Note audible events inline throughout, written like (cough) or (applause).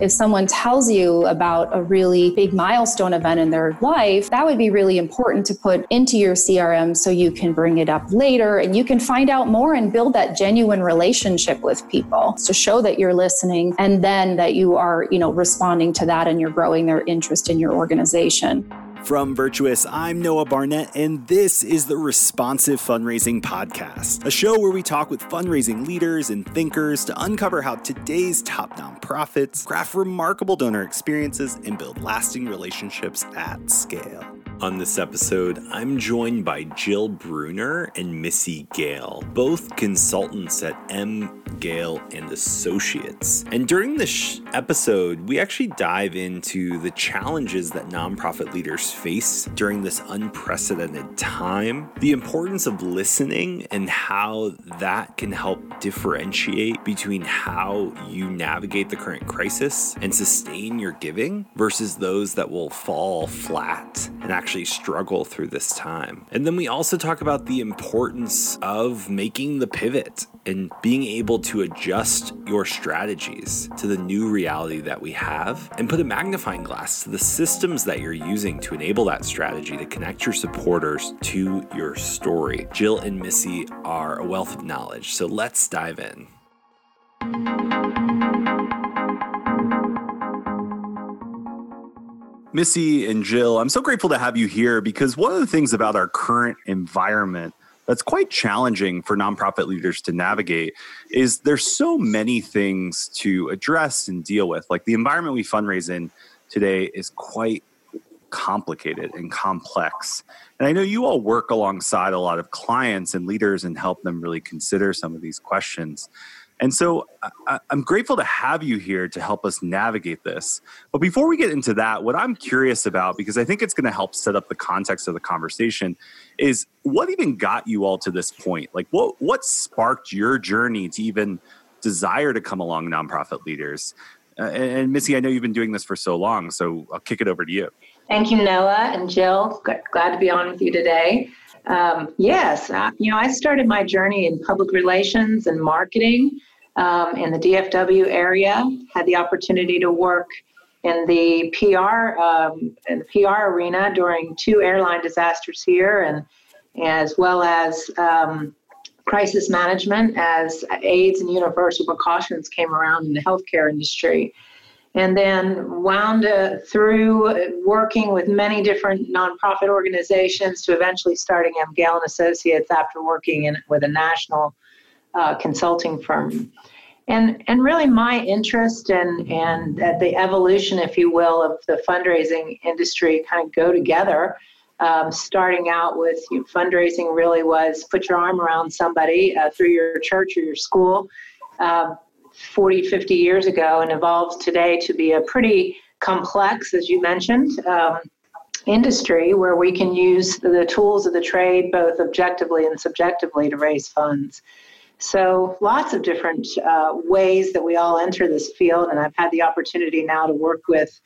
if someone tells you about a really big milestone event in their life, that would be really important to put into your CRM so you can bring it up later and you can find out more and build that genuine relationship with people to show that you're listening and then that you are, you know, responding to that and you're growing their interest in your organization. From Virtuous, I'm Noah Barnett, and this is the Responsive Fundraising Podcast, a show where we talk with fundraising leaders and thinkers to uncover how today's top nonprofits craft remarkable donor experiences and build lasting relationships at scale. On this episode, I'm joined by Jill Bruner and Missy Gale, both consultants at M. Gale and Associates. And during this episode, we actually dive into the challenges that nonprofit leaders face during this unprecedented time, the importance of listening, and how that can help differentiate between how you navigate the current crisis and sustain your giving versus those that will fall flat and actually struggle through this time. And then we also talk about the importance of making the pivot and being able to adjust your strategies to the new reality that we have and put a magnifying glass to the systems that you're using to enable that strategy to connect your supporters to your story. Jill and Missy are a wealth of knowledge, so let's dive in. Missy and Jill, I'm so grateful to have you here because one of the things about our current environment that's quite challenging for nonprofit leaders to navigate is there's so many things to address and deal with. Like the environment we fundraise in today is quite complicated and complex. And I know you all work alongside a lot of clients and leaders and help them really consider some of these questions. And so I, am grateful to have you here to help us navigate this. But before we get into that, what I'm curious about, because I think it's going to help set up the context of the conversation, is what even got you all to this point? Like, what what sparked your journey to even desire to come along nonprofit leaders? Uh, and, and Missy, I know you've been doing this for so long, so I'll kick it over to you. Thank you, Noah and Jill. Glad to be on with you today. Um, yes, uh, you know, I started my journey in public relations and marketing um, in the DFW area. Had the opportunity to work in the PR um, in the PR arena during two airline disasters here, and as well as um, crisis management as AIDS and universal precautions came around in the healthcare industry. And then wound uh, through working with many different nonprofit organizations to eventually starting M. Gale and Associates after working in, with a national uh, consulting firm. And, and really my interest and, and the evolution, if you will, of the fundraising industry kind of go together. Um, starting out with you know, fundraising really was put your arm around somebody uh, through your church or your school uh, 40, 50 years ago and evolved today to be a pretty complex, as you mentioned, um, industry where we can use the tools of the trade both objectively and subjectively to raise funds. So, lots of different uh, ways that we all enter this field, and I've had the opportunity now to work with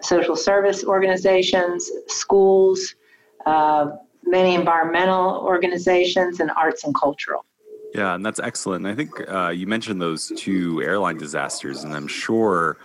social service organizations, schools, uh, many environmental organizations, and arts and cultural. Yeah, and that's excellent. I think uh, you mentioned those two airline disasters, and I'm sure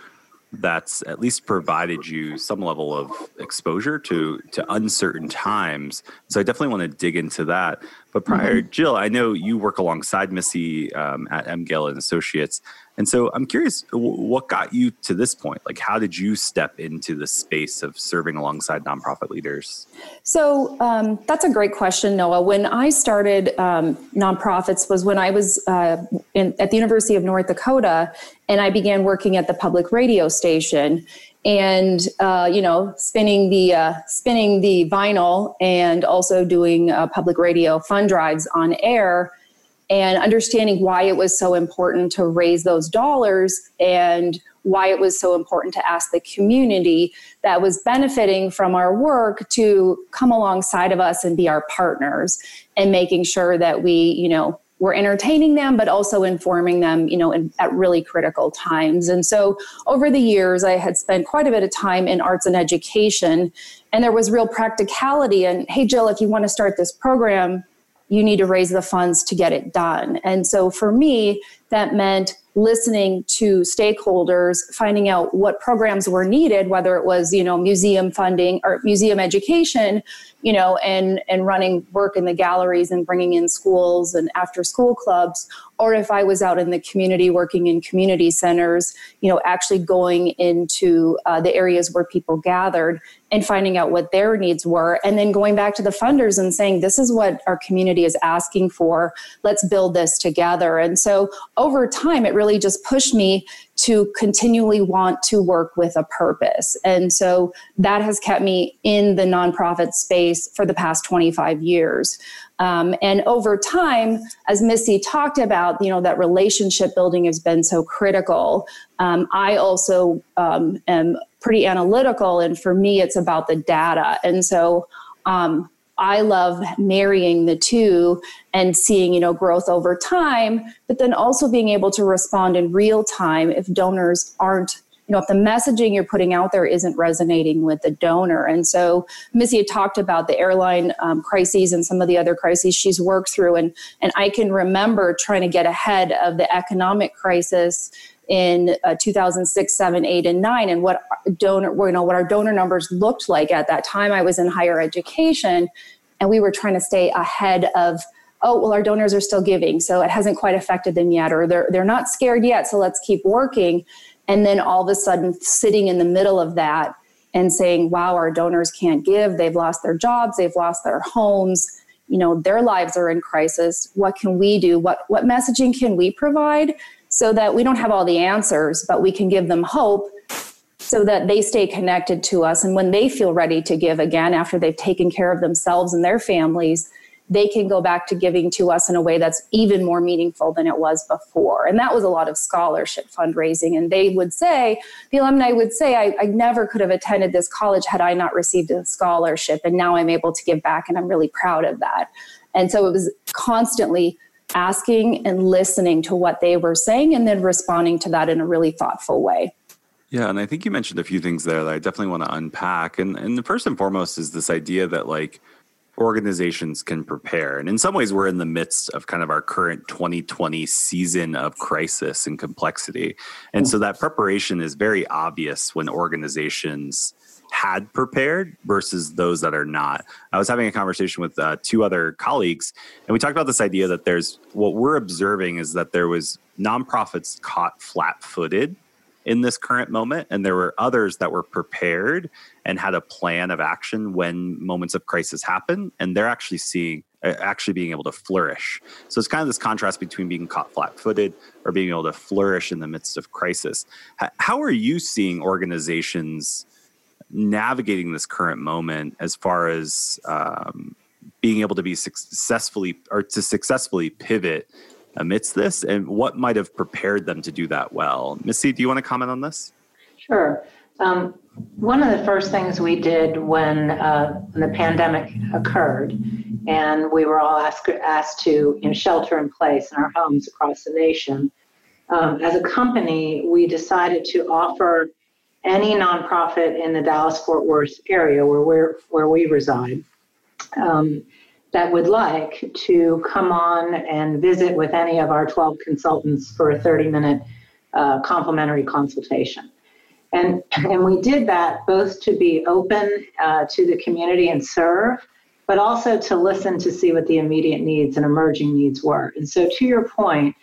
that's at least provided you some level of exposure to to uncertain times. So I definitely want to dig into that. But prior, mm-hmm. Jill, I know you work alongside Missy um, at M. Gale and Associates, and so I'm curious, what got you to this point? Like, how did you step into the space of serving alongside nonprofit leaders? So um, that's a great question, Noah. When I started um, nonprofits was when I was uh, in, at the University of North Dakota, and I began working at the public radio station and uh, you know spinning the uh, spinning the vinyl and also doing uh, public radio fund drives on air and understanding why it was so important to raise those dollars and why it was so important to ask the community that was benefiting from our work to come alongside of us and be our partners and making sure that we you know we're entertaining them but also informing them you know in, at really critical times. And so over the years i had spent quite a bit of time in arts and education and there was real practicality and hey jill if you want to start this program you need to raise the funds to get it done. And so for me that meant listening to stakeholders finding out what programs were needed whether it was you know museum funding or museum education you know and and running work in the galleries and bringing in schools and after school clubs or if i was out in the community working in community centers you know actually going into uh, the areas where people gathered and finding out what their needs were and then going back to the funders and saying this is what our community is asking for. Let's build this together. And so over time it really just pushed me to continually want to work with a purpose and so that has kept me in the nonprofit space for the past 25 years um, and over time as missy talked about you know that relationship building has been so critical um, i also um, am pretty analytical. And for me, it's about the data. And so um, I love marrying the two and seeing, you know, growth over time, but then also being able to respond in real time if donors aren't you know, if the messaging you're putting out there isn't resonating with the donor. And so Missy had talked about the airline um, crises and some of the other crises she's worked through. And, and I can remember trying to get ahead of the economic crisis in uh, 2006, 7, 8, and 9, and what donor, you know, what our donor numbers looked like at that time. I was in higher education, and we were trying to stay ahead of. Oh well, our donors are still giving, so it hasn't quite affected them yet, or they're they're not scared yet. So let's keep working. And then all of a sudden, sitting in the middle of that and saying, "Wow, our donors can't give. They've lost their jobs. They've lost their homes." you know their lives are in crisis what can we do what what messaging can we provide so that we don't have all the answers, but we can give them hope so that they stay connected to us. And when they feel ready to give again, after they've taken care of themselves and their families, they can go back to giving to us in a way that's even more meaningful than it was before. And that was a lot of scholarship fundraising. And they would say, the alumni would say, I, I, never could have attended this college had I not received a scholarship. And now I'm able to give back, and I'm really proud of that. And so it was constantly asking and listening to what they were saying and then responding to that in a really thoughtful way. Yeah, and I think you mentioned a few things there that I definitely want to unpack. And and the first and foremost is this idea that like organizations can prepare. And in some ways we're in the midst of kind of our current 2020 season of crisis and complexity. And so that preparation is very obvious when organizations had prepared versus those that are not. I was having a conversation with uh, two other colleagues, and we talked about this idea that there's what we're observing is that there was nonprofits caught flat-footed in this current moment, and there were others that were prepared and had a plan of action when moments of crisis happen, and they're actually seeing actually being able to flourish. So it's kind of this contrast between being caught flat-footed or being able to flourish in the midst of crisis. How are you seeing organizations? Navigating this current moment as far as um, being able to be successfully or to successfully pivot amidst this and what might have prepared them to do that well. Missy do you want to comment on this? Sure. Um, one of the first things we did when, uh, when the pandemic occurred and we were all asked, asked to you know, shelter in place in our homes across the nation um, as a company we decided to offer any nonprofit in the Dallas Fort Worth area where we're, where we reside um, that would like to come on and visit with any of our 12 consultants for a 30 minute uh, complimentary consultation. And, and we did that both to be open uh, to the community and serve, but also to listen to see what the immediate needs and emerging needs were. And so, to your point,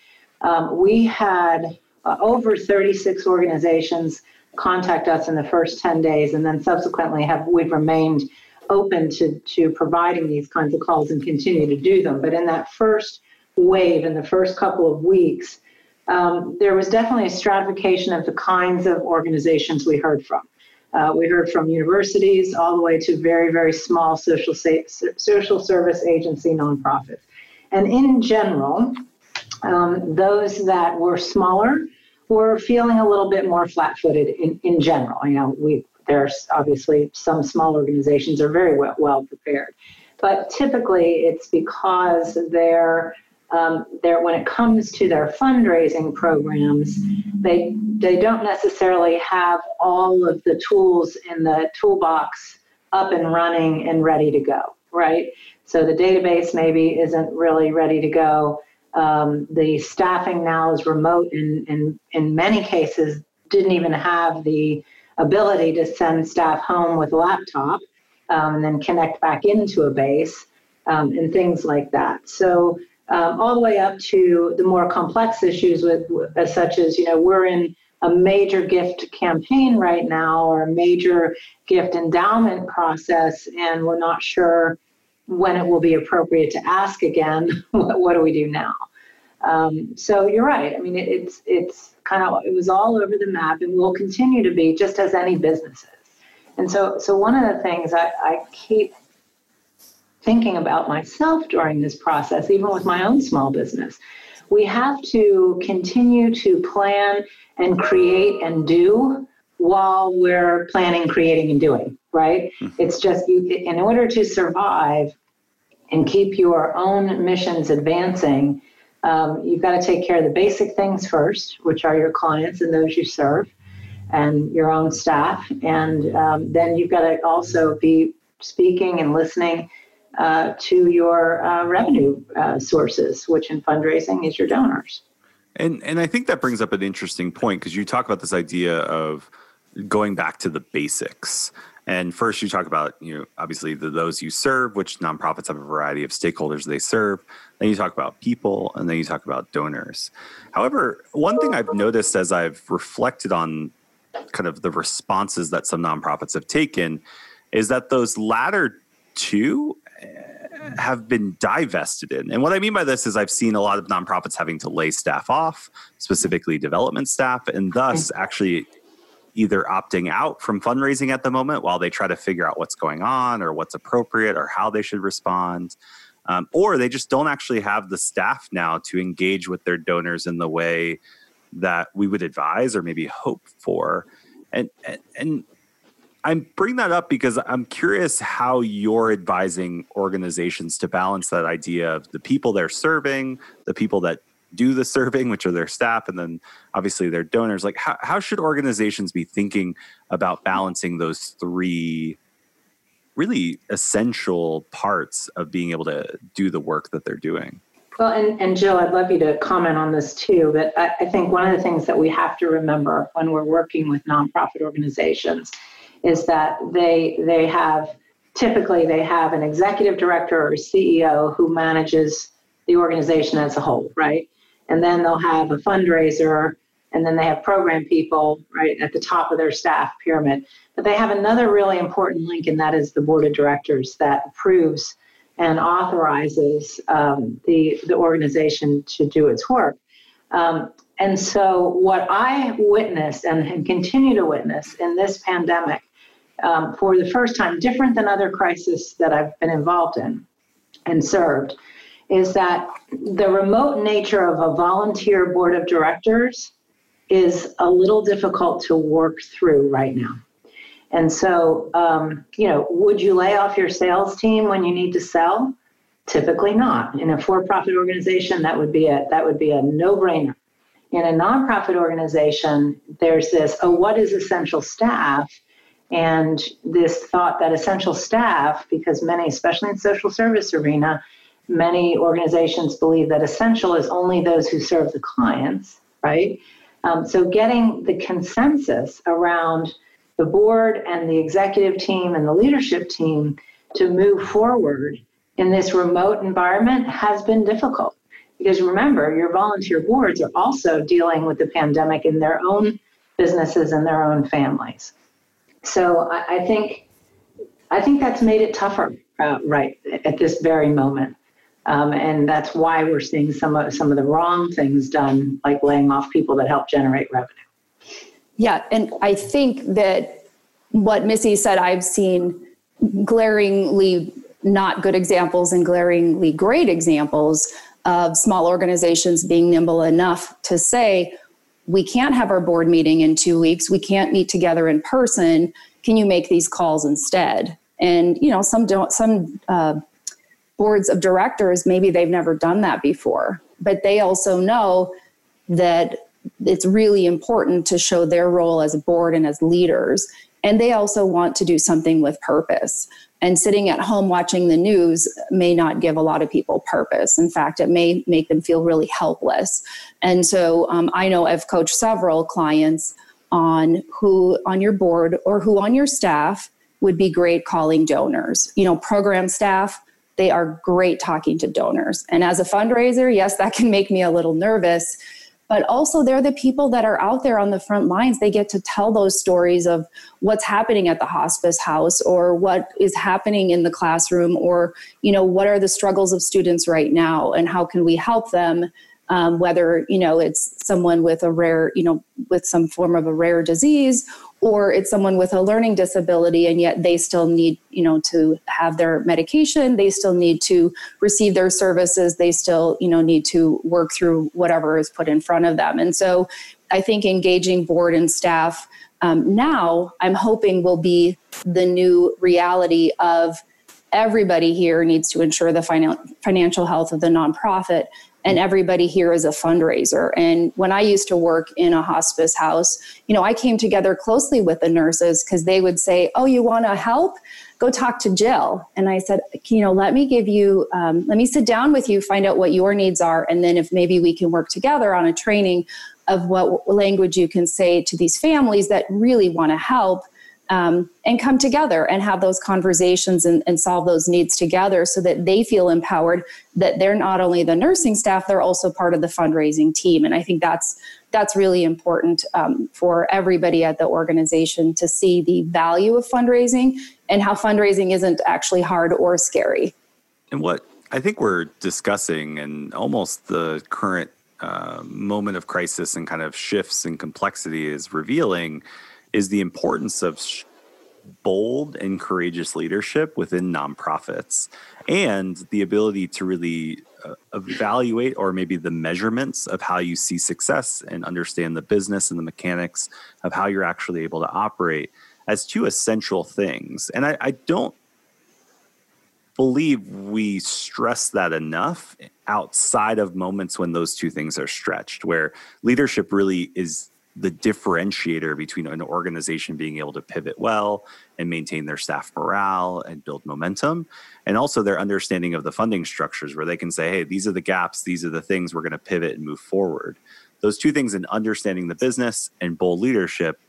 um, we had uh, over 36 organizations contact us in the first 10 days and then subsequently have we've remained open to, to providing these kinds of calls and continue to do them. But in that first wave, in the first couple of weeks, um, there was definitely a stratification of the kinds of organizations we heard from. Uh, we heard from universities all the way to very, very small social, social service agency nonprofits. And in general, um, those that were smaller we're feeling a little bit more flat-footed in, in general. You know, we there's obviously some small organizations are very well, well prepared, but typically it's because they're um, they're, when it comes to their fundraising programs, they they don't necessarily have all of the tools in the toolbox up and running and ready to go, right? So the database maybe isn't really ready to go. Um, the staffing now is remote, and, in many cases, didn't even have the ability to send staff home with a laptop um, and then connect back into a base um, and things like that. So um, all the way up to the more complex issues with, with such as you know we're in a major gift campaign right now or a major gift endowment process and we're not sure when it will be appropriate to ask again (laughs) what, what do we do now? Um, so you're right. I mean it, it's it's kind of it was all over the map and will continue to be just as any business is and so so one of the things i, I keep thinking about myself during this process, even with my own small business. We have to continue to plan and create and do while we're planning, creating, and doing, right? Mm-hmm. It's just you, in order to survive and keep your own missions advancing, um, you've got to take care of the basic things first, which are your clients and those you serve and your own staff. And um, then you've got to also be speaking and listening uh, to your uh, revenue uh, sources, which in fundraising is your donors. And and I think that brings up an interesting point because you talk about this idea of going back to the basics. And first, you talk about you know obviously the, those you serve, which nonprofits have a variety of stakeholders they serve. Then you talk about people, and then you talk about donors. However, one thing I've noticed as I've reflected on kind of the responses that some nonprofits have taken is that those latter two eh, have been divested in. And what I mean by this is I've seen a lot of nonprofits having to lay staff off, specifically development staff, and thus mm-hmm. actually either opting out from fundraising at the moment while they try to figure out what's going on or what's appropriate or how they should respond. Um, or they just don't actually have the staff now to engage with their donors in the way that we would advise or maybe hope for. And, and, and I'm bringing that up because I'm curious how you're advising organizations to balance that idea of the people they're serving, the people that do the serving, which are their staff, and then obviously their donors. Like, how, how should organizations be thinking about balancing those three really essential parts of being able to do the work that they're doing? Well, and, and Jill, I'd love you to comment on this too. But I, I think one of the things that we have to remember when we're working with nonprofit organizations is that they they have typically they have an executive director or CEO who manages the organization as a whole, right? And then they'll have a fundraiser and then they have program people right at the top of their staff pyramid. But they have another really important link, and that is the board of directors that approves and authorizes um, the, the organization to do its work. Um, and so, what I witnessed and continue to witness in this pandemic um, for the first time, different than other crises that I've been involved in and served, is that the remote nature of a volunteer board of directors is a little difficult to work through right now. And so, um, you know, would you lay off your sales team when you need to sell? Typically not. In a for-profit organization, that would be a that would be a no-brainer. In a nonprofit organization, there's this, oh, what is essential staff? and this thought that essential staff, because many, especially in social service arena, many organizations believe that essential is only those who serve the clients, right? Um, so getting the consensus around the board and the executive team and the leadership team to move forward in this remote environment has been difficult. Because remember, your volunteer boards are also dealing with the pandemic in their own businesses and their own families. So I, I think I think that's made it tougher, uh, right at this very moment. Um, and that's why we're seeing some of some of the wrong things done, like laying off people that help generate revenue. Yeah, and I think that what Missy said, I've seen glaringly not good examples and glaringly great examples of small organizations being nimble enough to say, we can't have our board meeting in two weeks. We can't meet together in person. Can you make these calls instead? And you know, some don't. Some uh, boards of directors maybe they've never done that before, but they also know that it's really important to show their role as a board and as leaders and they also want to do something with purpose. And sitting at home watching the news may not give a lot of people purpose. In fact, it may make them feel really helpless. And so um, I know I've coached several clients on who on your board or who on your staff would be great calling donors. You know, program staff, they are great talking to donors. And as a fundraiser, yes, that can make me a little nervous but also they're the people that are out there on the front lines they get to tell those stories of what's happening at the hospice house or what is happening in the classroom or you know what are the struggles of students right now and how can we help them um, whether you know it's someone with a rare you know with some form of a rare disease or it's someone with a learning disability and yet they still need you know to have their medication they still need to receive their services they still you know need to work through whatever is put in front of them. And so i think engaging board and staff um, now i'm hoping will be the new reality of everybody here needs to ensure the finan- financial health of the nonprofit and everybody here is a fundraiser. And when I used to work in a hospice house, you know, I came together closely with the nurses because they would say, Oh, you want to help? Go talk to Jill. And I said, You know, let me give you, um, let me sit down with you, find out what your needs are. And then if maybe we can work together on a training of what language you can say to these families that really want to help um, and come together and have those conversations and, and, solve those needs together so that they feel empowered that they're not only the nursing staff they're also part of the fundraising team. And i think that's that's really important um, for everybody at the organization to see the value of fundraising and how fundraising isn't actually hard or scary. And what i think we're discussing and almost the current uh, moment of crisis and kind of shifts and complexity is revealing is the importance of bold and courageous leadership within nonprofits and the ability to really uh, evaluate or maybe the measurements of how you see success and understand the business and the mechanics of how you're actually able to operate as two essential things. And I, I don't believe we stress that enough outside of moments when those two things are stretched, where leadership really is the differentiator between an organization being able to pivot well and maintain their staff morale and build momentum and also their understanding of the funding structures where they can say hey these are the gaps these are the things we're going to pivot and move forward. Those two things in understanding the business and bold leadership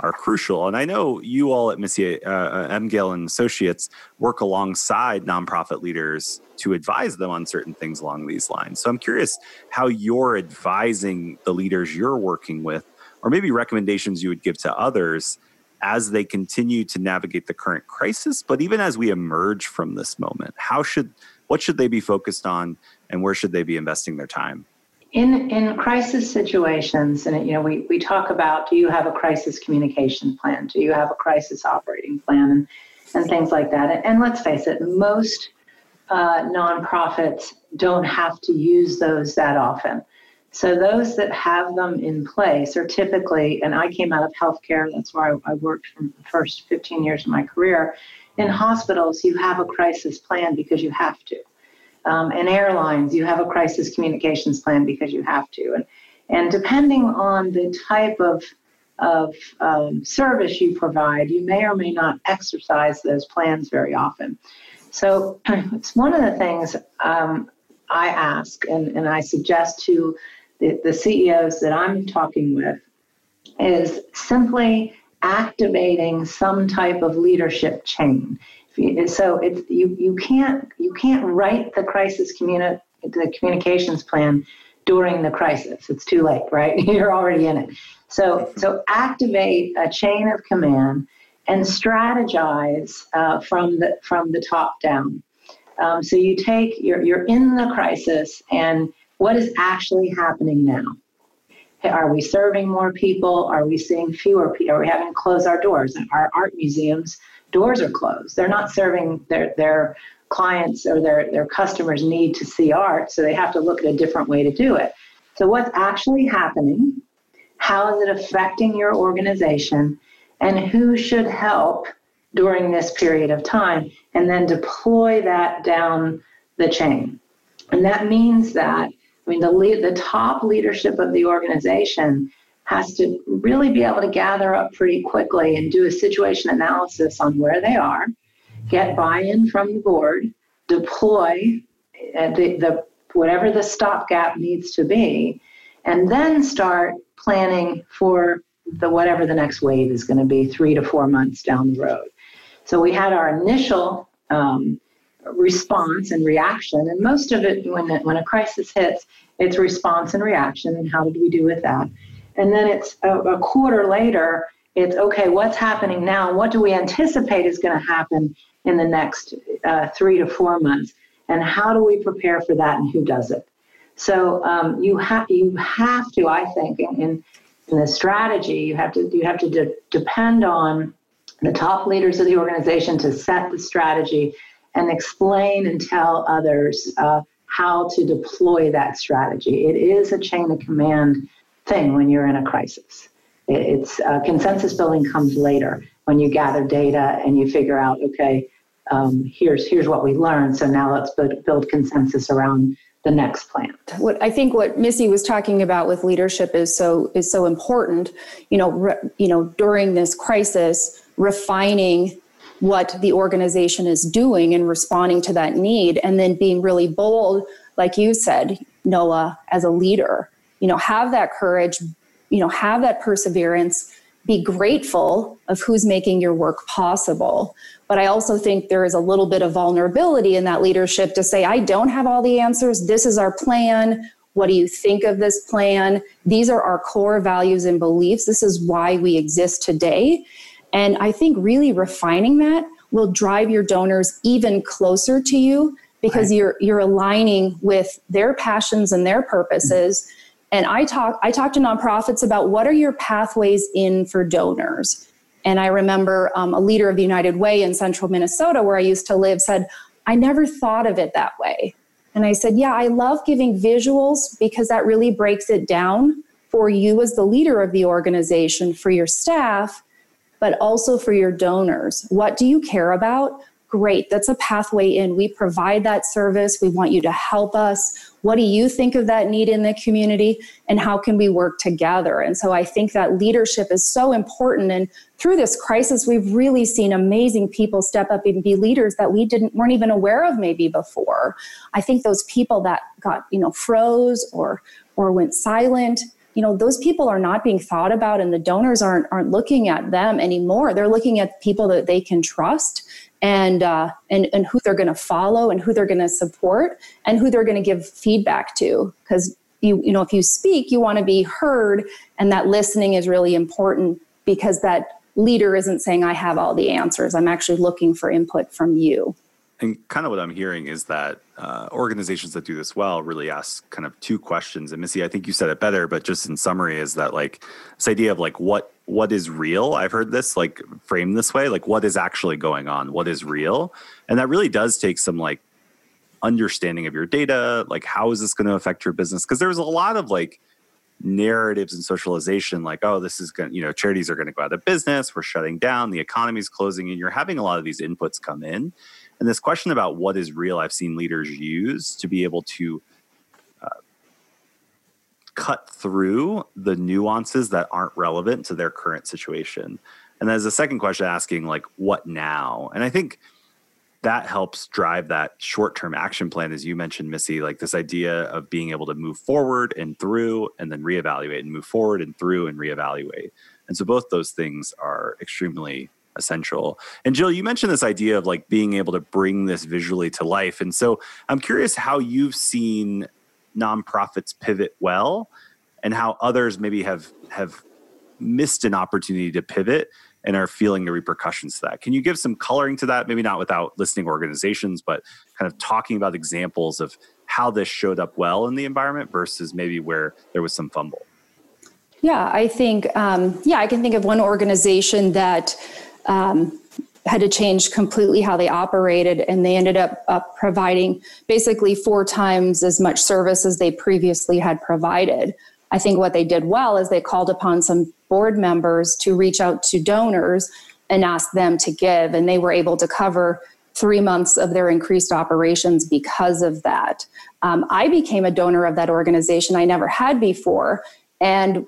are crucial and i know you all at Messier, uh, uh M. Gale and associates work alongside nonprofit leaders to advise them on certain things along these lines. So i'm curious how you're advising the leaders you're working with or maybe recommendations you would give to others as they continue to navigate the current crisis but even as we emerge from this moment how should what should they be focused on and where should they be investing their time? In in crisis situations and you know we, we talk about do you have a crisis communication plan? Do you have a crisis operating plan? And, and things like that. And, let's face it most uh, nonprofits don't have to use those that often so those that have them in place are typically, and I came out of healthcare, that's where I, I worked for the first 15 years of my career. In hospitals, you have a crisis plan because you have to. Um, in airlines, you have a crisis communications plan because you have to. And, and depending on the type of, of um, service you provide, you may or may not exercise those plans very often. So (clears throat) it's one of the things um, I ask and, and I suggest to the, the CEOs that I'm talking with is simply activating some type of leadership chain. So it's you you can't you can't write the crisis communi- the communications plan during the crisis. It's too late, right? (laughs) You're already in it. So so activate a chain of command and strategize uh, from the from the top down. Um, so you take you're you're in the crisis and what is actually happening now? Are we serving more people? Are we seeing fewer people? Are we having to close our doors? Our art museums doors are closed. They're not serving their their clients or their their customers need to see art, so they have to look at a different way to do it. So what's actually happening? How is it affecting your organization? And who should help during this period of time? And then deploy that down the chain. And that means that I mean, the lead, the top leadership of the organization has to really be able to gather up pretty quickly and do a situation analysis on where they are, get buy-in from the board, deploy uh, the, the whatever the stopgap needs to be, and then start planning for the whatever the next wave is going to be three to four months down the road. So we had our initial um, response and reaction, and most of it when when a crisis hits, it's response and reaction, and how did we do with that? And then it's a, a quarter later, it's okay. What's happening now? What do we anticipate is going to happen in the next uh, three to four months? And how do we prepare for that? And who does it? So um, you have you have to, I think, in, in in the strategy, you have to you have to de- depend on the top leaders of the organization to set the strategy and explain and tell others uh, how to deploy that strategy. It is a chain of command thing when you're in a crisis. It's uh, consensus building comes later when you gather data and you figure out, okay, um, here's here's what we learned. So now let's build, build consensus around the next plan. What I think what Missy was talking about with leadership is so is so important. You know, re, you know, during this crisis, refining what the organization is doing and responding to that need, and then being really bold, like you said, Noah, as a leader. You know, have that courage. You know, have that perseverance. Be grateful of who's making your work possible but I also think there is a little bit of vulnerability in that leadership to say, I don't have all the answers. This is our plan. What do you think of this plan? These are our core values and beliefs. This is why we exist today. And I think really refining that will drive your donors even closer to you because right. you're you're aligning with their passions and their purposes. And I talk I talk to nonprofits about what are your pathways in for donors and I remember um, a leader of the United Way in central Minnesota, where I used to live, said, I never thought of it that way. And I said, Yeah, I love giving visuals because that really breaks it down for you as the leader of the organization, for your staff, but also for your donors. What do you care about? Great, that's a pathway in. We provide that service. We want you to help us. What do you think of that need in the community? And how can we work together? And so I think that leadership is so important. And through this crisis, we've really seen amazing people step up and be leaders that we didn't weren't even aware of maybe before. I think those people that got, you know, froze or or went silent, you know, those people are not being thought about and the donors aren't aren't looking at them anymore. They're looking at people that they can trust and uh, and and who they're going to follow and who they're going to support and who they're going to give feedback to. Because you you know if you speak you want to be heard and that listening is really important because that leader isn't saying i have all the answers. I'm actually looking for input from you and kind of what I'm hearing is that uh, organizations that do this well really ask kind of two questions. And Missy, I think you said it better, but just in summary, is that like this idea of like what what is real? I've heard this like framed this way, like what is actually going on, what is real, and that really does take some like understanding of your data, like how is this going to affect your business? Because there's a lot of like narratives and socialization like oh this is going you know charities are going to go out of business we're shutting down the economy's closing and you're having a lot of these inputs come in and this question about what is real, I've seen leaders use to be able to uh, cut through the nuances that aren't relevant to their current situation. And there's a second question asking, like, what now? And I think that helps drive that short term action plan, as you mentioned, Missy, like this idea of being able to move forward and through and then reevaluate and move forward and through and reevaluate. And so both those things are extremely essential. And Jill, you mentioned this idea of like being able to bring this visually to life. And so I'm curious how you've seen nonprofits pivot well and how others maybe have have missed an opportunity to pivot and are feeling the repercussions to that. Can you give some coloring to that? Maybe not without listing organizations, but kind of talking about examples of how this showed up well in the environment versus maybe where there was some fumble. Yeah, I think, um, yeah, I can think of one organization that um, had to change completely how they operated, and they ended up, up providing basically four times as much service as they previously had provided. I think what they did well is they called upon some board members to reach out to donors and ask them to give, and they were able to cover three months of their increased operations because of that. Um, I became a donor of that organization I never had before. And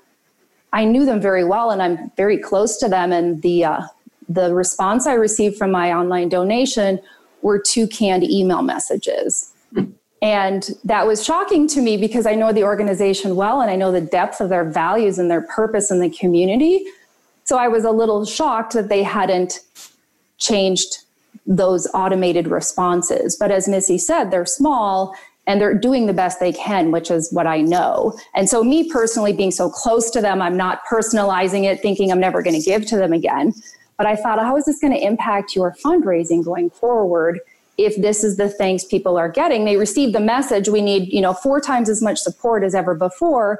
I knew them very well and I'm very close to them. And the, uh, the response I received from my online donation were two canned email messages. And that was shocking to me because I know the organization well and I know the depth of their values and their purpose in the community. So I was a little shocked that they hadn't changed those automated responses. But as Missy said, they're small and they're doing the best they can, which is what I know. And so, me personally being so close to them, I'm not personalizing it, thinking I'm never going to give to them again. But I thought, how is this going to impact your fundraising going forward? If this is the thanks people are getting, they receive the message. We need, you know, four times as much support as ever before.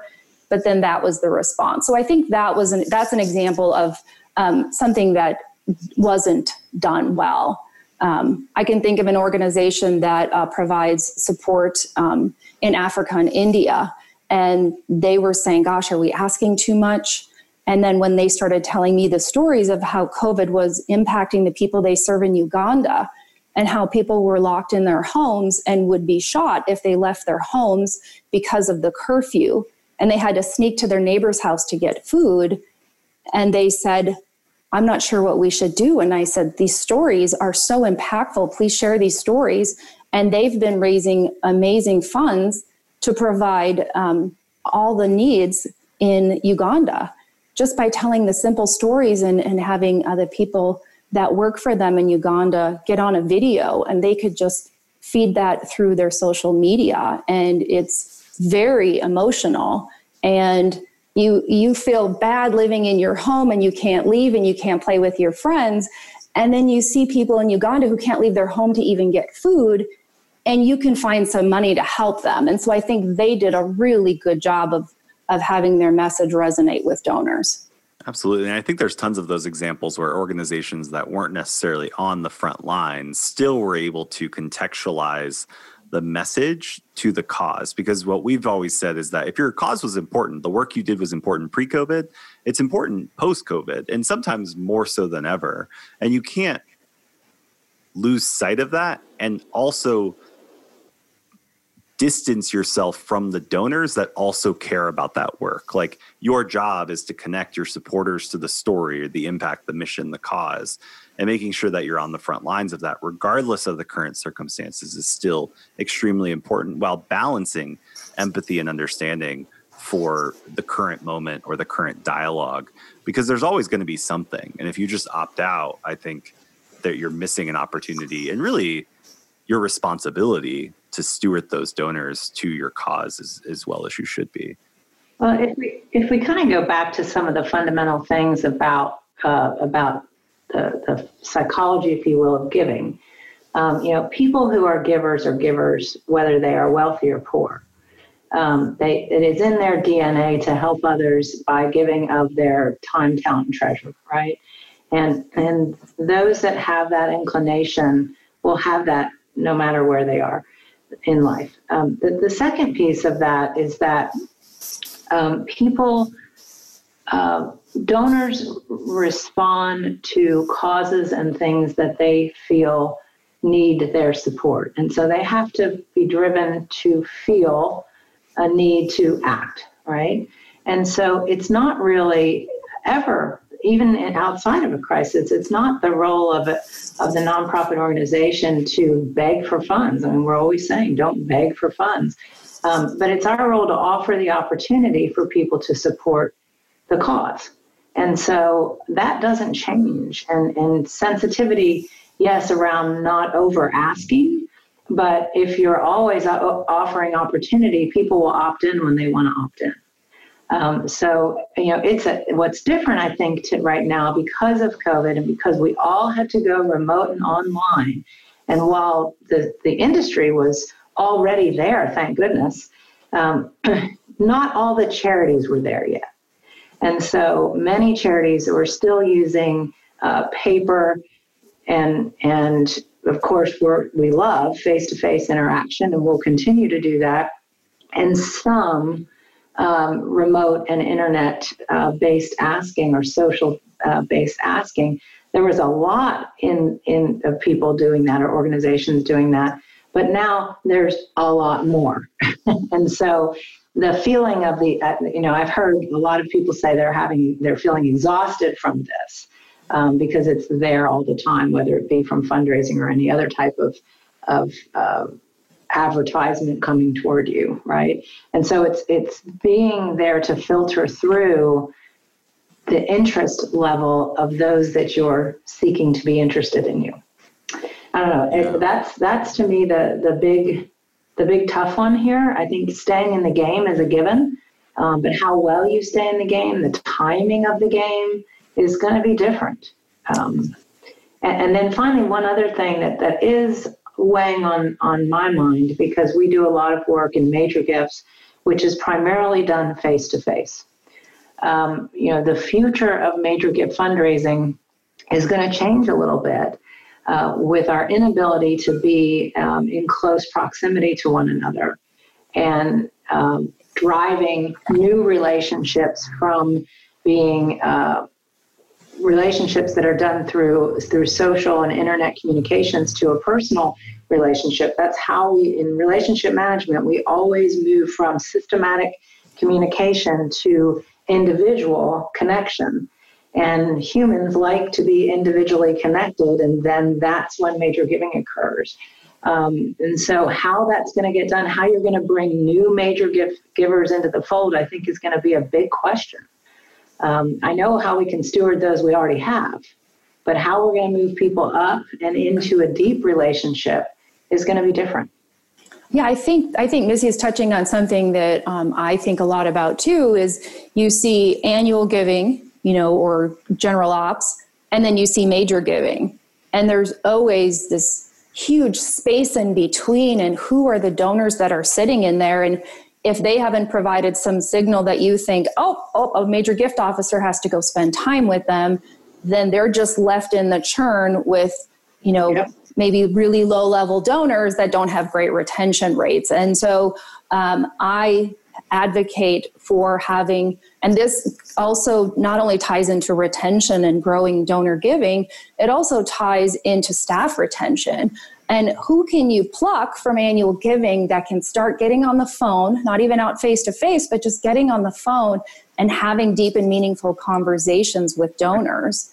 But then that was the response. So I think that was an, that's an example of um, something that wasn't done well. Um, I can think of an organization that uh, provides support um, in Africa and India, and they were saying, "Gosh, are we asking too much?" And then when they started telling me the stories of how COVID was impacting the people they serve in Uganda and how people were locked in their homes and would be shot if they left their homes because of the curfew, and they had to sneak to their neighbor's house to get food, and they said, I'm not sure what we should do. And I said, These stories are so impactful. Please share these stories. And they've been raising amazing funds to provide um, all the needs in Uganda just by telling the simple stories and, and having other people that work for them in Uganda get on a video and they could just feed that through their social media. And it's very emotional. And you you feel bad living in your home and you can't leave and you can't play with your friends and then you see people in Uganda who can't leave their home to even get food and you can find some money to help them and so I think they did a really good job of of having their message resonate with donors. Absolutely. And I think there's tons of those examples where organizations that weren't necessarily on the front lines still were able to contextualize the message to the cause. Because what we've always said is that if your cause was important the work you did was important pre-covid it's important post-covid and sometimes more so than ever. And you can't lose sight of that and also distance yourself from the donors that also care about that work. Like your job is to connect your supporters to the story, the impact, the mission, the cause, and making sure that you're on the front lines of that, regardless of the current circumstances, is still extremely important while balancing empathy and understanding for the current moment or the current dialogue because there's always going to be something and if you just opt out i think that you're missing an opportunity and really your responsibility to steward those donors to your cause as, as well as you should be. Well, if we if we kind of go back to some of the fundamental things about uh, about the, the psychology, if you will, of giving, um, you know, people who are givers are givers, whether they are wealthy or poor. Um, they, it is in their DNA to help others by giving of their time, talent, and treasure, right? And and those that have that inclination will have that no matter where they are in life. Um, the, the, second piece of that is that um, people, uh, donors respond to causes and things that they feel need their support. And so they have to be driven to feel a need to act, right? And so it's not really ever even outside of a crisis, it's not the role of a, of the nonprofit organization to beg for funds. I mean, we're always saying don't beg for funds, um, but it's our role to offer the opportunity for people to support the cause. And so that doesn't change. And, and sensitivity, yes, around not over asking, but if you're always offering opportunity, people will opt in when they want to opt in. Um, so you know, it's a, what's different, I think, to right now because of COVID and because we all had to go remote and online. And while the the industry was already there, thank goodness, um, (clears throat) not all the charities were there yet. And so many charities were still using uh, paper and and of course we're, we love face-to-face interaction and we'll continue to do that. And some um, remote and internet uh, based asking or social uh, based asking, there was a lot in, in of people doing that or organizations doing that. But now there's a lot more. (laughs) and so the feeling of the, uh, you know, I've heard a lot of people say they're having, they're feeling exhausted from this um, because it's there all the time, whether it be from fundraising or any other type of, of uh, advertisement coming toward you, right? And so it's it's being there to filter through the interest level of those that you're seeking to be interested in you. I don't know. Yeah. That's that's to me the the big the big tough one here. I think staying in the game is a given, um, but how well you stay in the game, the timing of the game is going to be different. Um, and, and, then finally, one other thing that, that is weighing on, on my mind because we do a lot of work in major gifts, which is primarily done face to face. You know, the future of major gift fundraising is going to change a little bit. Uh, with our inability to be um, in close proximity to one another and um, driving new relationships from being uh, relationships that are done through through social and internet communications to a personal relationship that's how we in relationship management we always move from systematic communication to individual connection and humans like to be individually connected, and then that's when major giving occurs. Um, and so, how that's going to get done, how you're going to bring new major gift givers into the fold, I think is going to be a big question. Um, I know how we can steward those we already have, but how we're going to move people up and into a deep relationship is going to be different. Yeah, I think I think Missy is touching on something that um, I think a lot about too. Is you see annual giving you know, or general ops, and then you see major giving. And there's always this huge space in between, and who are the donors that are sitting in there? And if they haven't provided some signal that you think, oh, oh a major gift officer has to go spend time with them, then they're just left in the churn with, you know, yep. maybe really low level donors that don't have great retention rates. And so um, I advocate for having, and this also not only ties into retention and growing donor giving, it also ties into staff retention. And who can you pluck from annual giving that can start getting on the phone, not even out face to face, but just getting on the phone and having deep and meaningful conversations with donors?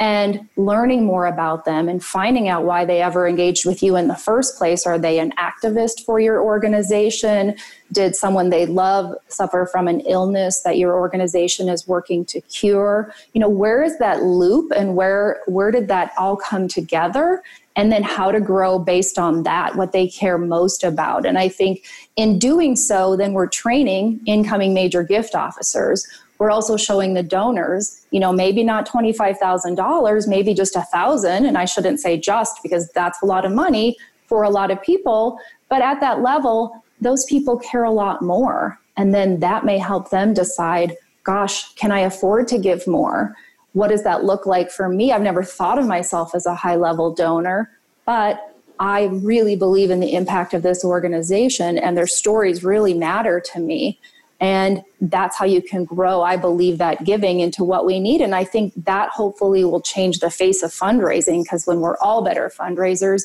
and learning more about them and finding out why they ever engaged with you in the first place. Are they an activist for your organization? Did someone they love suffer from an illness that your organization is working to cure? You know, where is that loop and where where did that all come together? And then how to grow based on that, what they care most about. And I think in doing so, then we're training incoming major gift officers. We're also showing the donors you know maybe not $25000 maybe just a thousand and i shouldn't say just because that's a lot of money for a lot of people but at that level those people care a lot more. And then that may help them decide gosh can i afford to give more what does that look like for me i've never thought of myself as a high level donor but I really believe in the impact of this organization, and their stories really matter to me. And that's how you can grow, I believe, that giving into what we need. And I think that hopefully will change the face of fundraising because when we're all better fundraisers,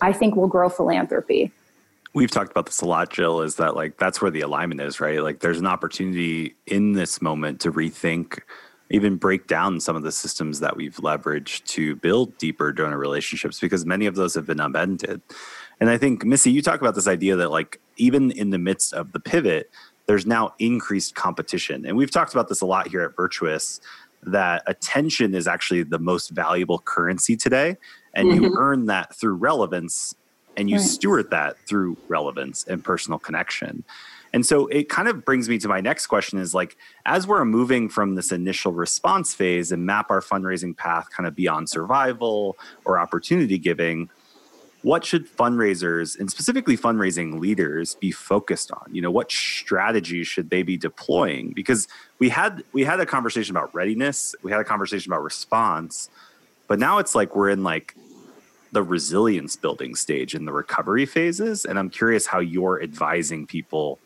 I think we'll grow philanthropy. We've talked about this a lot, Jill, is that like that's where the alignment is, right? Like there's an opportunity in this moment to rethink, even break down some of the systems that we've leveraged to build deeper donor relationships because many of those have been upended. And I think, Missy, you talk about this idea that like even in the midst of the pivot, there's now increased competition. And we've talked about this a lot here at Virtuous that attention is actually the most valuable currency today. And mm-hmm. you earn that through relevance and you right. steward that through relevance and personal connection. And so it kind of brings me to my next question is like, as we're moving from this initial response phase and map our fundraising path kind of beyond survival or opportunity giving, what should fundraisers and specifically fundraising leaders be focused on? You know what strategies should they be deploying? Because we had we had a conversation about readiness we had a conversation about response but now it's like we're in like the resilience building stage in the recovery phases. And i'm curious how you're advising people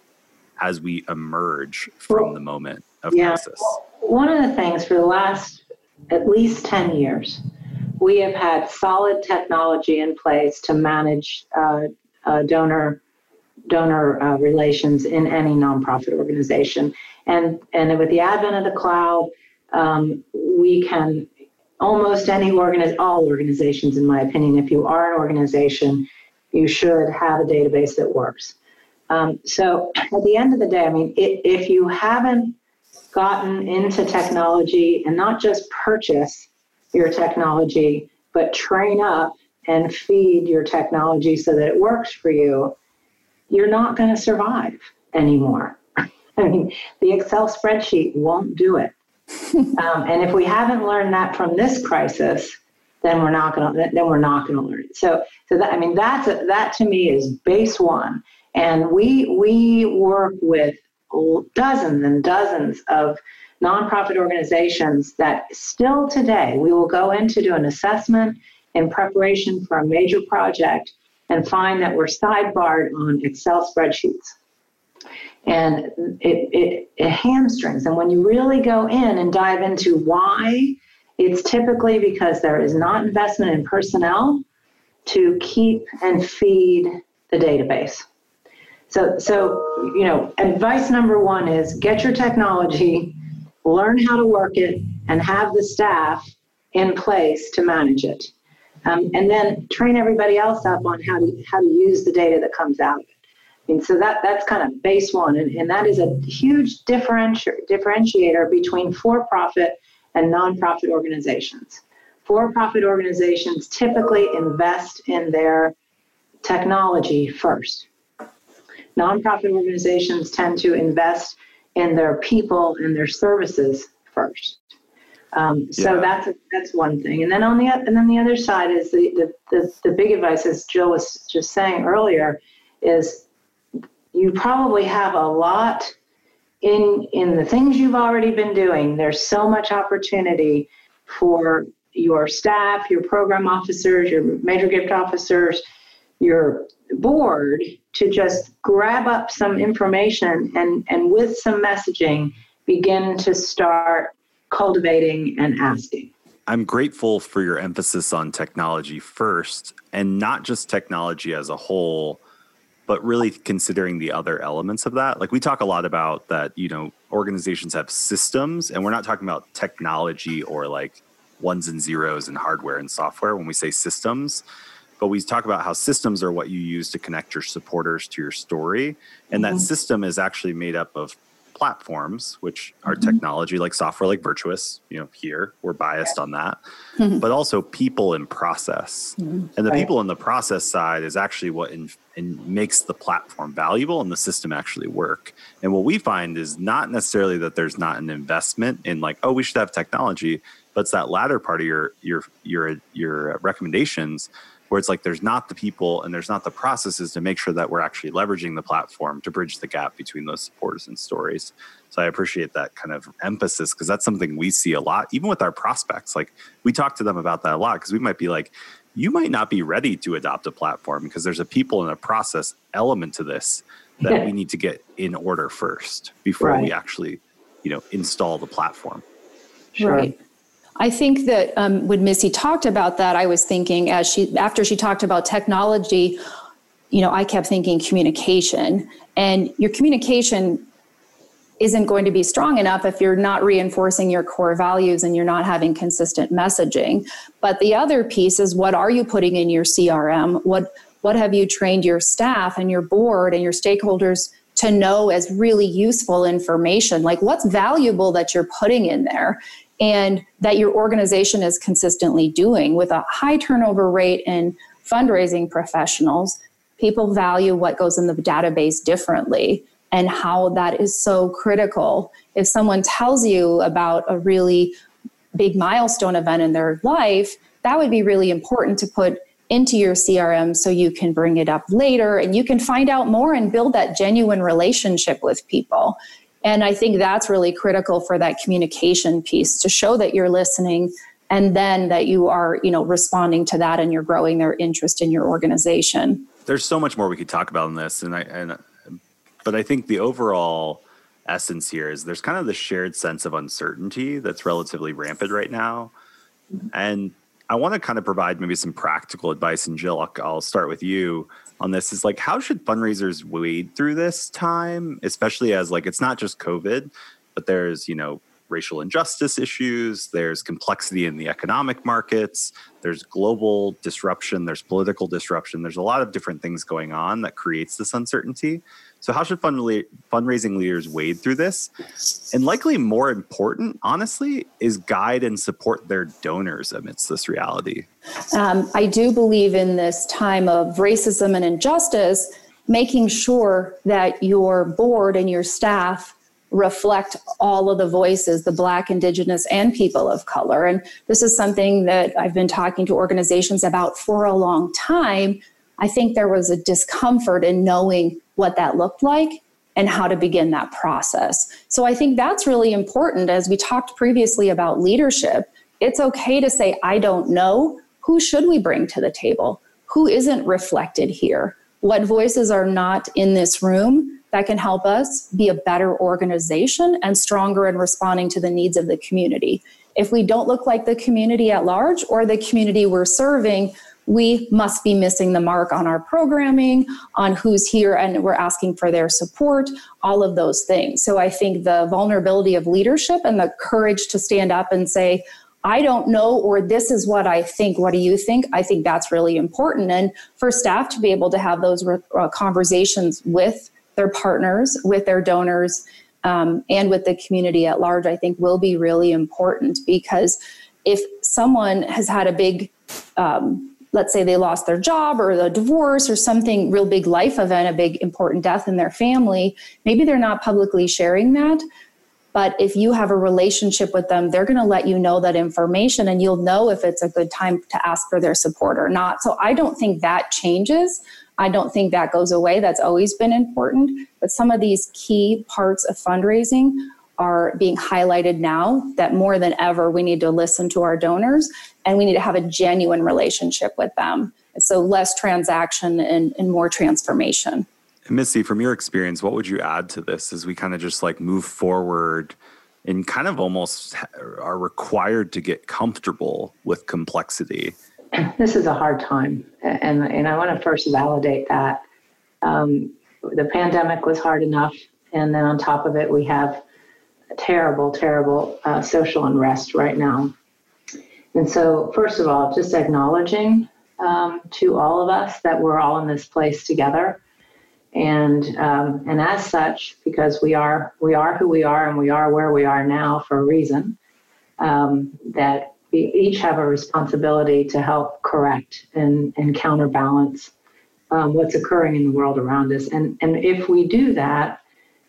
as we emerge from well, the moment of yeah. crisis one of the things for the last at least 10 years we have had solid technology in place to manage uh, uh, donor donor uh, relations in any nonprofit organization. And, and with the advent of the cloud, um, we can almost any organiz- all organizations, in my opinion, if you are an organization, you should have a database that works. Um, so at the end of the day, I mean, it, if you haven't gotten into technology and not just purchase your technology, but train up and feed your technology so that it works for you, you're not going to survive anymore. (laughs) I mean, the Excel spreadsheet won't do it. (laughs) um, and if we haven't learned that from this crisis, then we're not going to then we're not going to learn it. So, so that I mean, that's a, that to me is base one. And we we work with dozens and dozens of nonprofit organizations that still today we will go in to do an assessment in preparation for a major project and find that we're sidebarred on Excel spreadsheets. And it, it, it hamstrings. And when you really go in and dive into why, it's typically because there is not investment in personnel to keep and feed the database. So, so you know, advice number one is get your technology, learn how to work it, and have the staff in place to manage it. Um, and then train everybody else up on how to how to use the data that comes out. And so that that's kind of base one, and, and that is a huge differenti- differentiator between for-profit and nonprofit organizations. For-profit organizations typically invest in their technology first. Nonprofit organizations tend to invest in their people and their services first. Um, so yeah. that's that's one thing, and then on the and then the other side is the, the the the big advice, as Jill was just saying earlier, is you probably have a lot in in the things you've already been doing. There's so much opportunity for your staff, your program officers, your major gift officers, your board to just grab up some information and and with some messaging begin to start cultivating and asking. I'm grateful for your emphasis on technology first and not just technology as a whole, but really considering the other elements of that. Like we talk a lot about that, you know, organizations have systems, and we're not talking about technology or like ones and zeros and hardware and software when we say systems. But we talk about how systems are what you use to connect your supporters to your story. And mm-hmm. that system is actually made up of platforms, which are mm-hmm. technology like software like Virtuous, you know, here we're biased on that, mm-hmm. but also people in process. Mm-hmm. And the right. people in the process side is actually what in, in makes the platform valuable and the system actually work. And what we find is not necessarily that there's not an investment in like, oh, we should have technology, but it's that latter part of your your your your recommendations where it's like there's not the people and there's not the processes to make sure that we're actually leveraging the platform to bridge the gap between those supporters and stories. So I appreciate that kind of emphasis because that's something we see a lot, even with our prospects. Like we talk to them about that a lot because we might be like, you might not be ready to adopt a platform because there's a people and a process element to this that yeah. we need to get in order first before right. we actually, you know, install the platform. Sure. Right. I think that um, when Missy talked about that, I was thinking as she after she talked about technology, you know, I kept thinking communication, and your communication isn't going to be strong enough if you're not reinforcing your core values and you're not having consistent messaging. But the other piece is what are you putting in your CRM? What what have you trained your staff and your board and your stakeholders to know as really useful information? Like what's valuable that you're putting in there? And that your organization is consistently doing with a high turnover rate in fundraising professionals people value what goes in the database differently and how that is so critical if someone tells you about a really big milestone event in their life that would be really important to put into your CRM so you can bring it up later and you can find out more and build that genuine relationship with people. And I think that's really critical for that communication piece to show that you're listening and then that you are, you know, responding to that and you're growing their interest in your organization. There's so much more we could talk about in this and I and but I think the overall essence here is there's kind of the shared sense of uncertainty that's relatively rampant right now. Mm-hmm. And I want to kind of provide maybe some practical advice and Jill, I'll, I'll start with you on this is like how should fundraisers wade through this time, especially as like it's not just COVID, but there's, you know, racial injustice issues, there's complexity in the economic markets, there's global disruption, there's political disruption, there's a lot of different things going on that creates this uncertainty. So, how should fundraising leaders wade through this? And likely more important, honestly, is guide and support their donors amidst this reality. Um, I do believe in this time of racism and injustice, making sure that your board and your staff reflect all of the voices, the Black, Indigenous, and people of color. And this is something that I've been talking to organizations about for a long time. I think there was a discomfort in knowing what that looked like and how to begin that process. So I think that's really important. As we talked previously about leadership, it's okay to say, I don't know. Who should we bring to the table? Who isn't reflected here? What voices are not in this room that can help us be a better organization and stronger in responding to the needs of the community? If we don't look like the community at large or the community we're serving, we must be missing the mark on our programming, on who's here, and we're asking for their support, all of those things. So I think the vulnerability of leadership and the courage to stand up and say, I don't know, or this is what I think. What do you think? I think that's really important. And for staff to be able to have those uh, conversations with their partners, with their donors, um, and with the community at large, I think will be really important because if someone has had a big um, let's say they lost their job or the divorce or something real big life event, a big important death in their family, maybe they're not publicly sharing that. But if you have a relationship with them, they're going to let you know that information and you'll know if it's a good time to ask for their support or not. So I don't think that changes. I don't think that goes away. That's always been important. But some of these key parts of fundraising are being highlighted now that more than ever we need to listen to our donors and we need to have a genuine relationship with them. So less transaction and, and more transformation. And Missy, from your experience, what would you add to this as we kind of just like move forward and kind of almost are required to get comfortable with complexity? This is a hard time. And, and I want to first validate that. Um, the pandemic was hard enough. And then on top of it, we have terrible, terrible uh, social unrest right now. And so, first of all, just acknowledging um, to all of us that we're all in this place together, and um, and as such, because we are we are who we are and we are where we are now for a reason, um, that we each have a responsibility to help correct and and counterbalance um, what's occurring in the world around us. And and if we do that,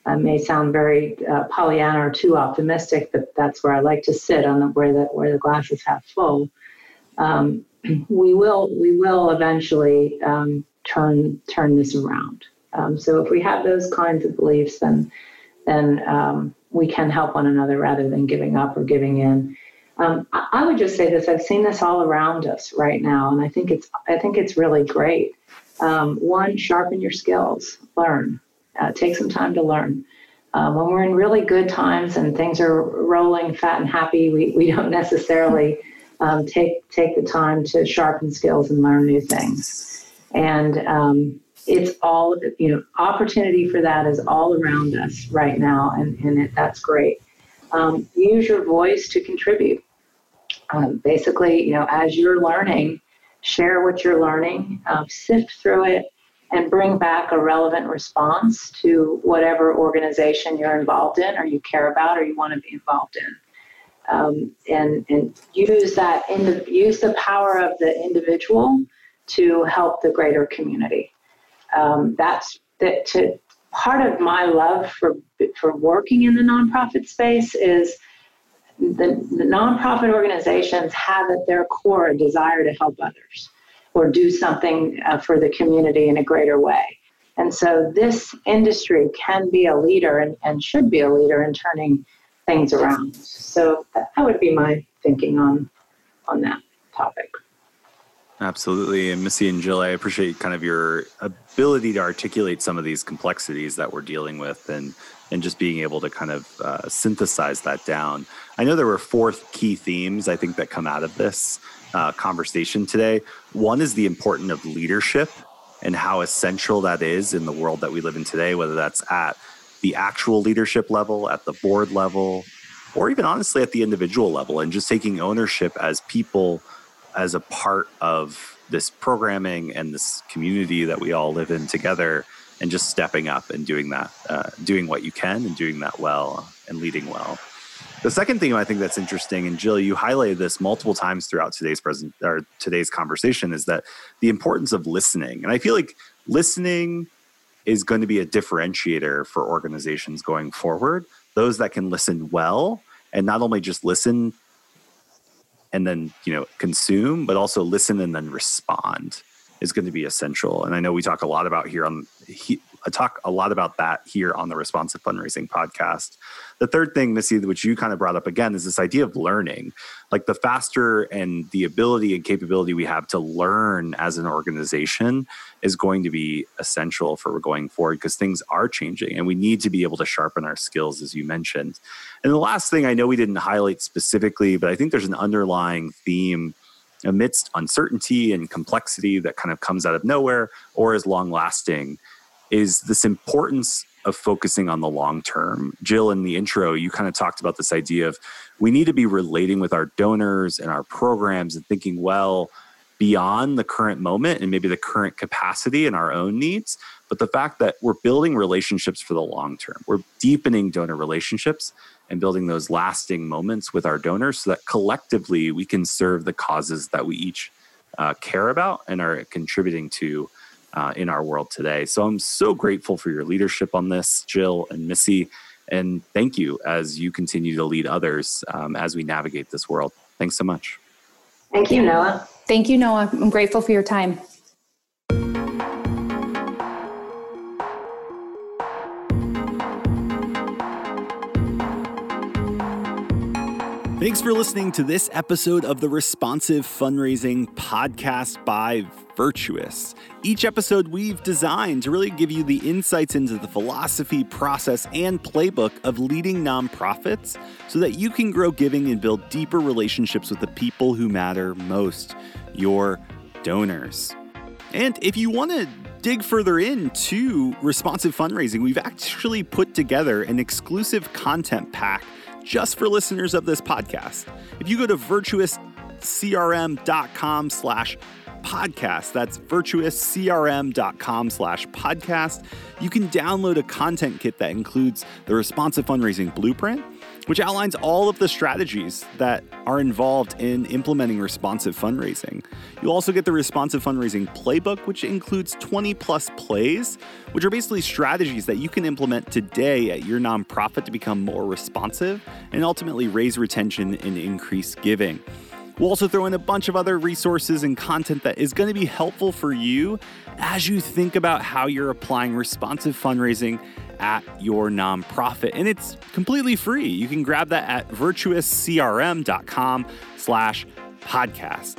uh, may sound very uh, Pollyanna or too optimistic, but that's where I like to sit on the, where the where the glass is half full. Um, (clears throat) we will we will eventually um, turn turn this around. Um, so if we have those kinds of beliefs, then then um, we can help one another rather than giving up or giving in. Um, I, I would just say this: I've seen this all around us right now, and I think it's I think it's really great. Um, one, sharpen your skills, learn uh, take some time to learn. Uh, when we're in really good times and things are rolling fat and happy, we, we don't (laughs) necessarily um, take take the time to sharpen skills and learn new things. And um, it's all you know, opportunity for that is all around us right now, and and it, that's great. Um, use your voice to contribute. Um, basically, you know, as you're learning, share what you're learning, um, sift through it, and bring back a relevant response to whatever organization you're involved in or you care about or you want to be involved in. Um, and, and use that the, use the power of the individual to help the greater community. Um, that's that to part of my love for for working in the nonprofit space is the, the nonprofit organizations have at their core a desire to help others or do something uh, for the community in a greater way. And so this industry can be a leader and, and should be a leader in turning things around. So that, that would be my thinking on on that topic. Absolutely. And Missy and Jill, I appreciate kind of your ability to articulate some of these complexities that we're dealing with and and just being able to kind of uh, synthesize that down. I know there were four key themes I think that come out of this uh, conversation today. One is the importance of leadership and how essential that is in the world that we live in today, whether that's at the actual leadership level, at the board level, or even honestly at the individual level, and just taking ownership as people, as a part of this programming and this community that we all live in together, and just stepping up and doing that, uh, doing what you can and doing that well and leading well. The second thing I think that's interesting, and Jill, you highlighted this multiple times throughout today's present or today's conversation, is that the importance of listening. And I feel like listening is going to be a differentiator for organizations going forward. Those that can listen well and not only just listen and then you know consume, but also listen and then respond is going to be essential. And I know we talk a lot about here on I talk a lot about that here on the Responsive Fundraising podcast. The third thing, Missy, which you kind of brought up again, is this idea of learning. Like the faster and the ability and capability we have to learn as an organization is going to be essential for going forward because things are changing and we need to be able to sharpen our skills, as you mentioned. And the last thing I know we didn't highlight specifically, but I think there's an underlying theme amidst uncertainty and complexity that kind of comes out of nowhere or is long lasting is this importance of focusing on the long term. Jill, in the intro, you kind of talked about this idea of we need to be relating with our donors and our programs and thinking well beyond the current moment and maybe the current capacity and our own needs. But the fact that we're building relationships for the long term, we're deepening donor relationships and building those lasting moments with our donors so that collectively we can serve the causes that we each uh, care about and are contributing to uh, in our world today. So I'm so grateful for your leadership on this, Jill and Missy. And thank you as you continue to lead others um, as we navigate this world. Thanks so much. Thank you, Noah. Thank you, Noah. I'm grateful for your time. Thanks for listening to this episode of the Responsive Fundraising Podcast by Virtuous. Each episode we've designed to really give you the insights into the philosophy, process, and playbook of leading nonprofits so that you can grow giving and build deeper relationships with the people who matter most your donors. And if you want to dig further into responsive fundraising, we've actually put together an exclusive content pack just for listeners of this podcast. If you go to virtuouscrm.com slash podcast, that's virtuouscrm.com slash podcast, you can download a content kit that includes the responsive fundraising blueprint, which outlines all of the strategies that are involved in implementing responsive fundraising. You'll also get the responsive fundraising playbook, which includes 20 plus plays, which are basically strategies that you can implement today at your nonprofit to become more responsive and ultimately raise retention and increase giving. We'll also throw in a bunch of other resources and content that is going to be helpful for you as you think about how you're applying responsive fundraising at your nonprofit. And it's completely free. You can grab that at virtuouscrm.com slash podcast.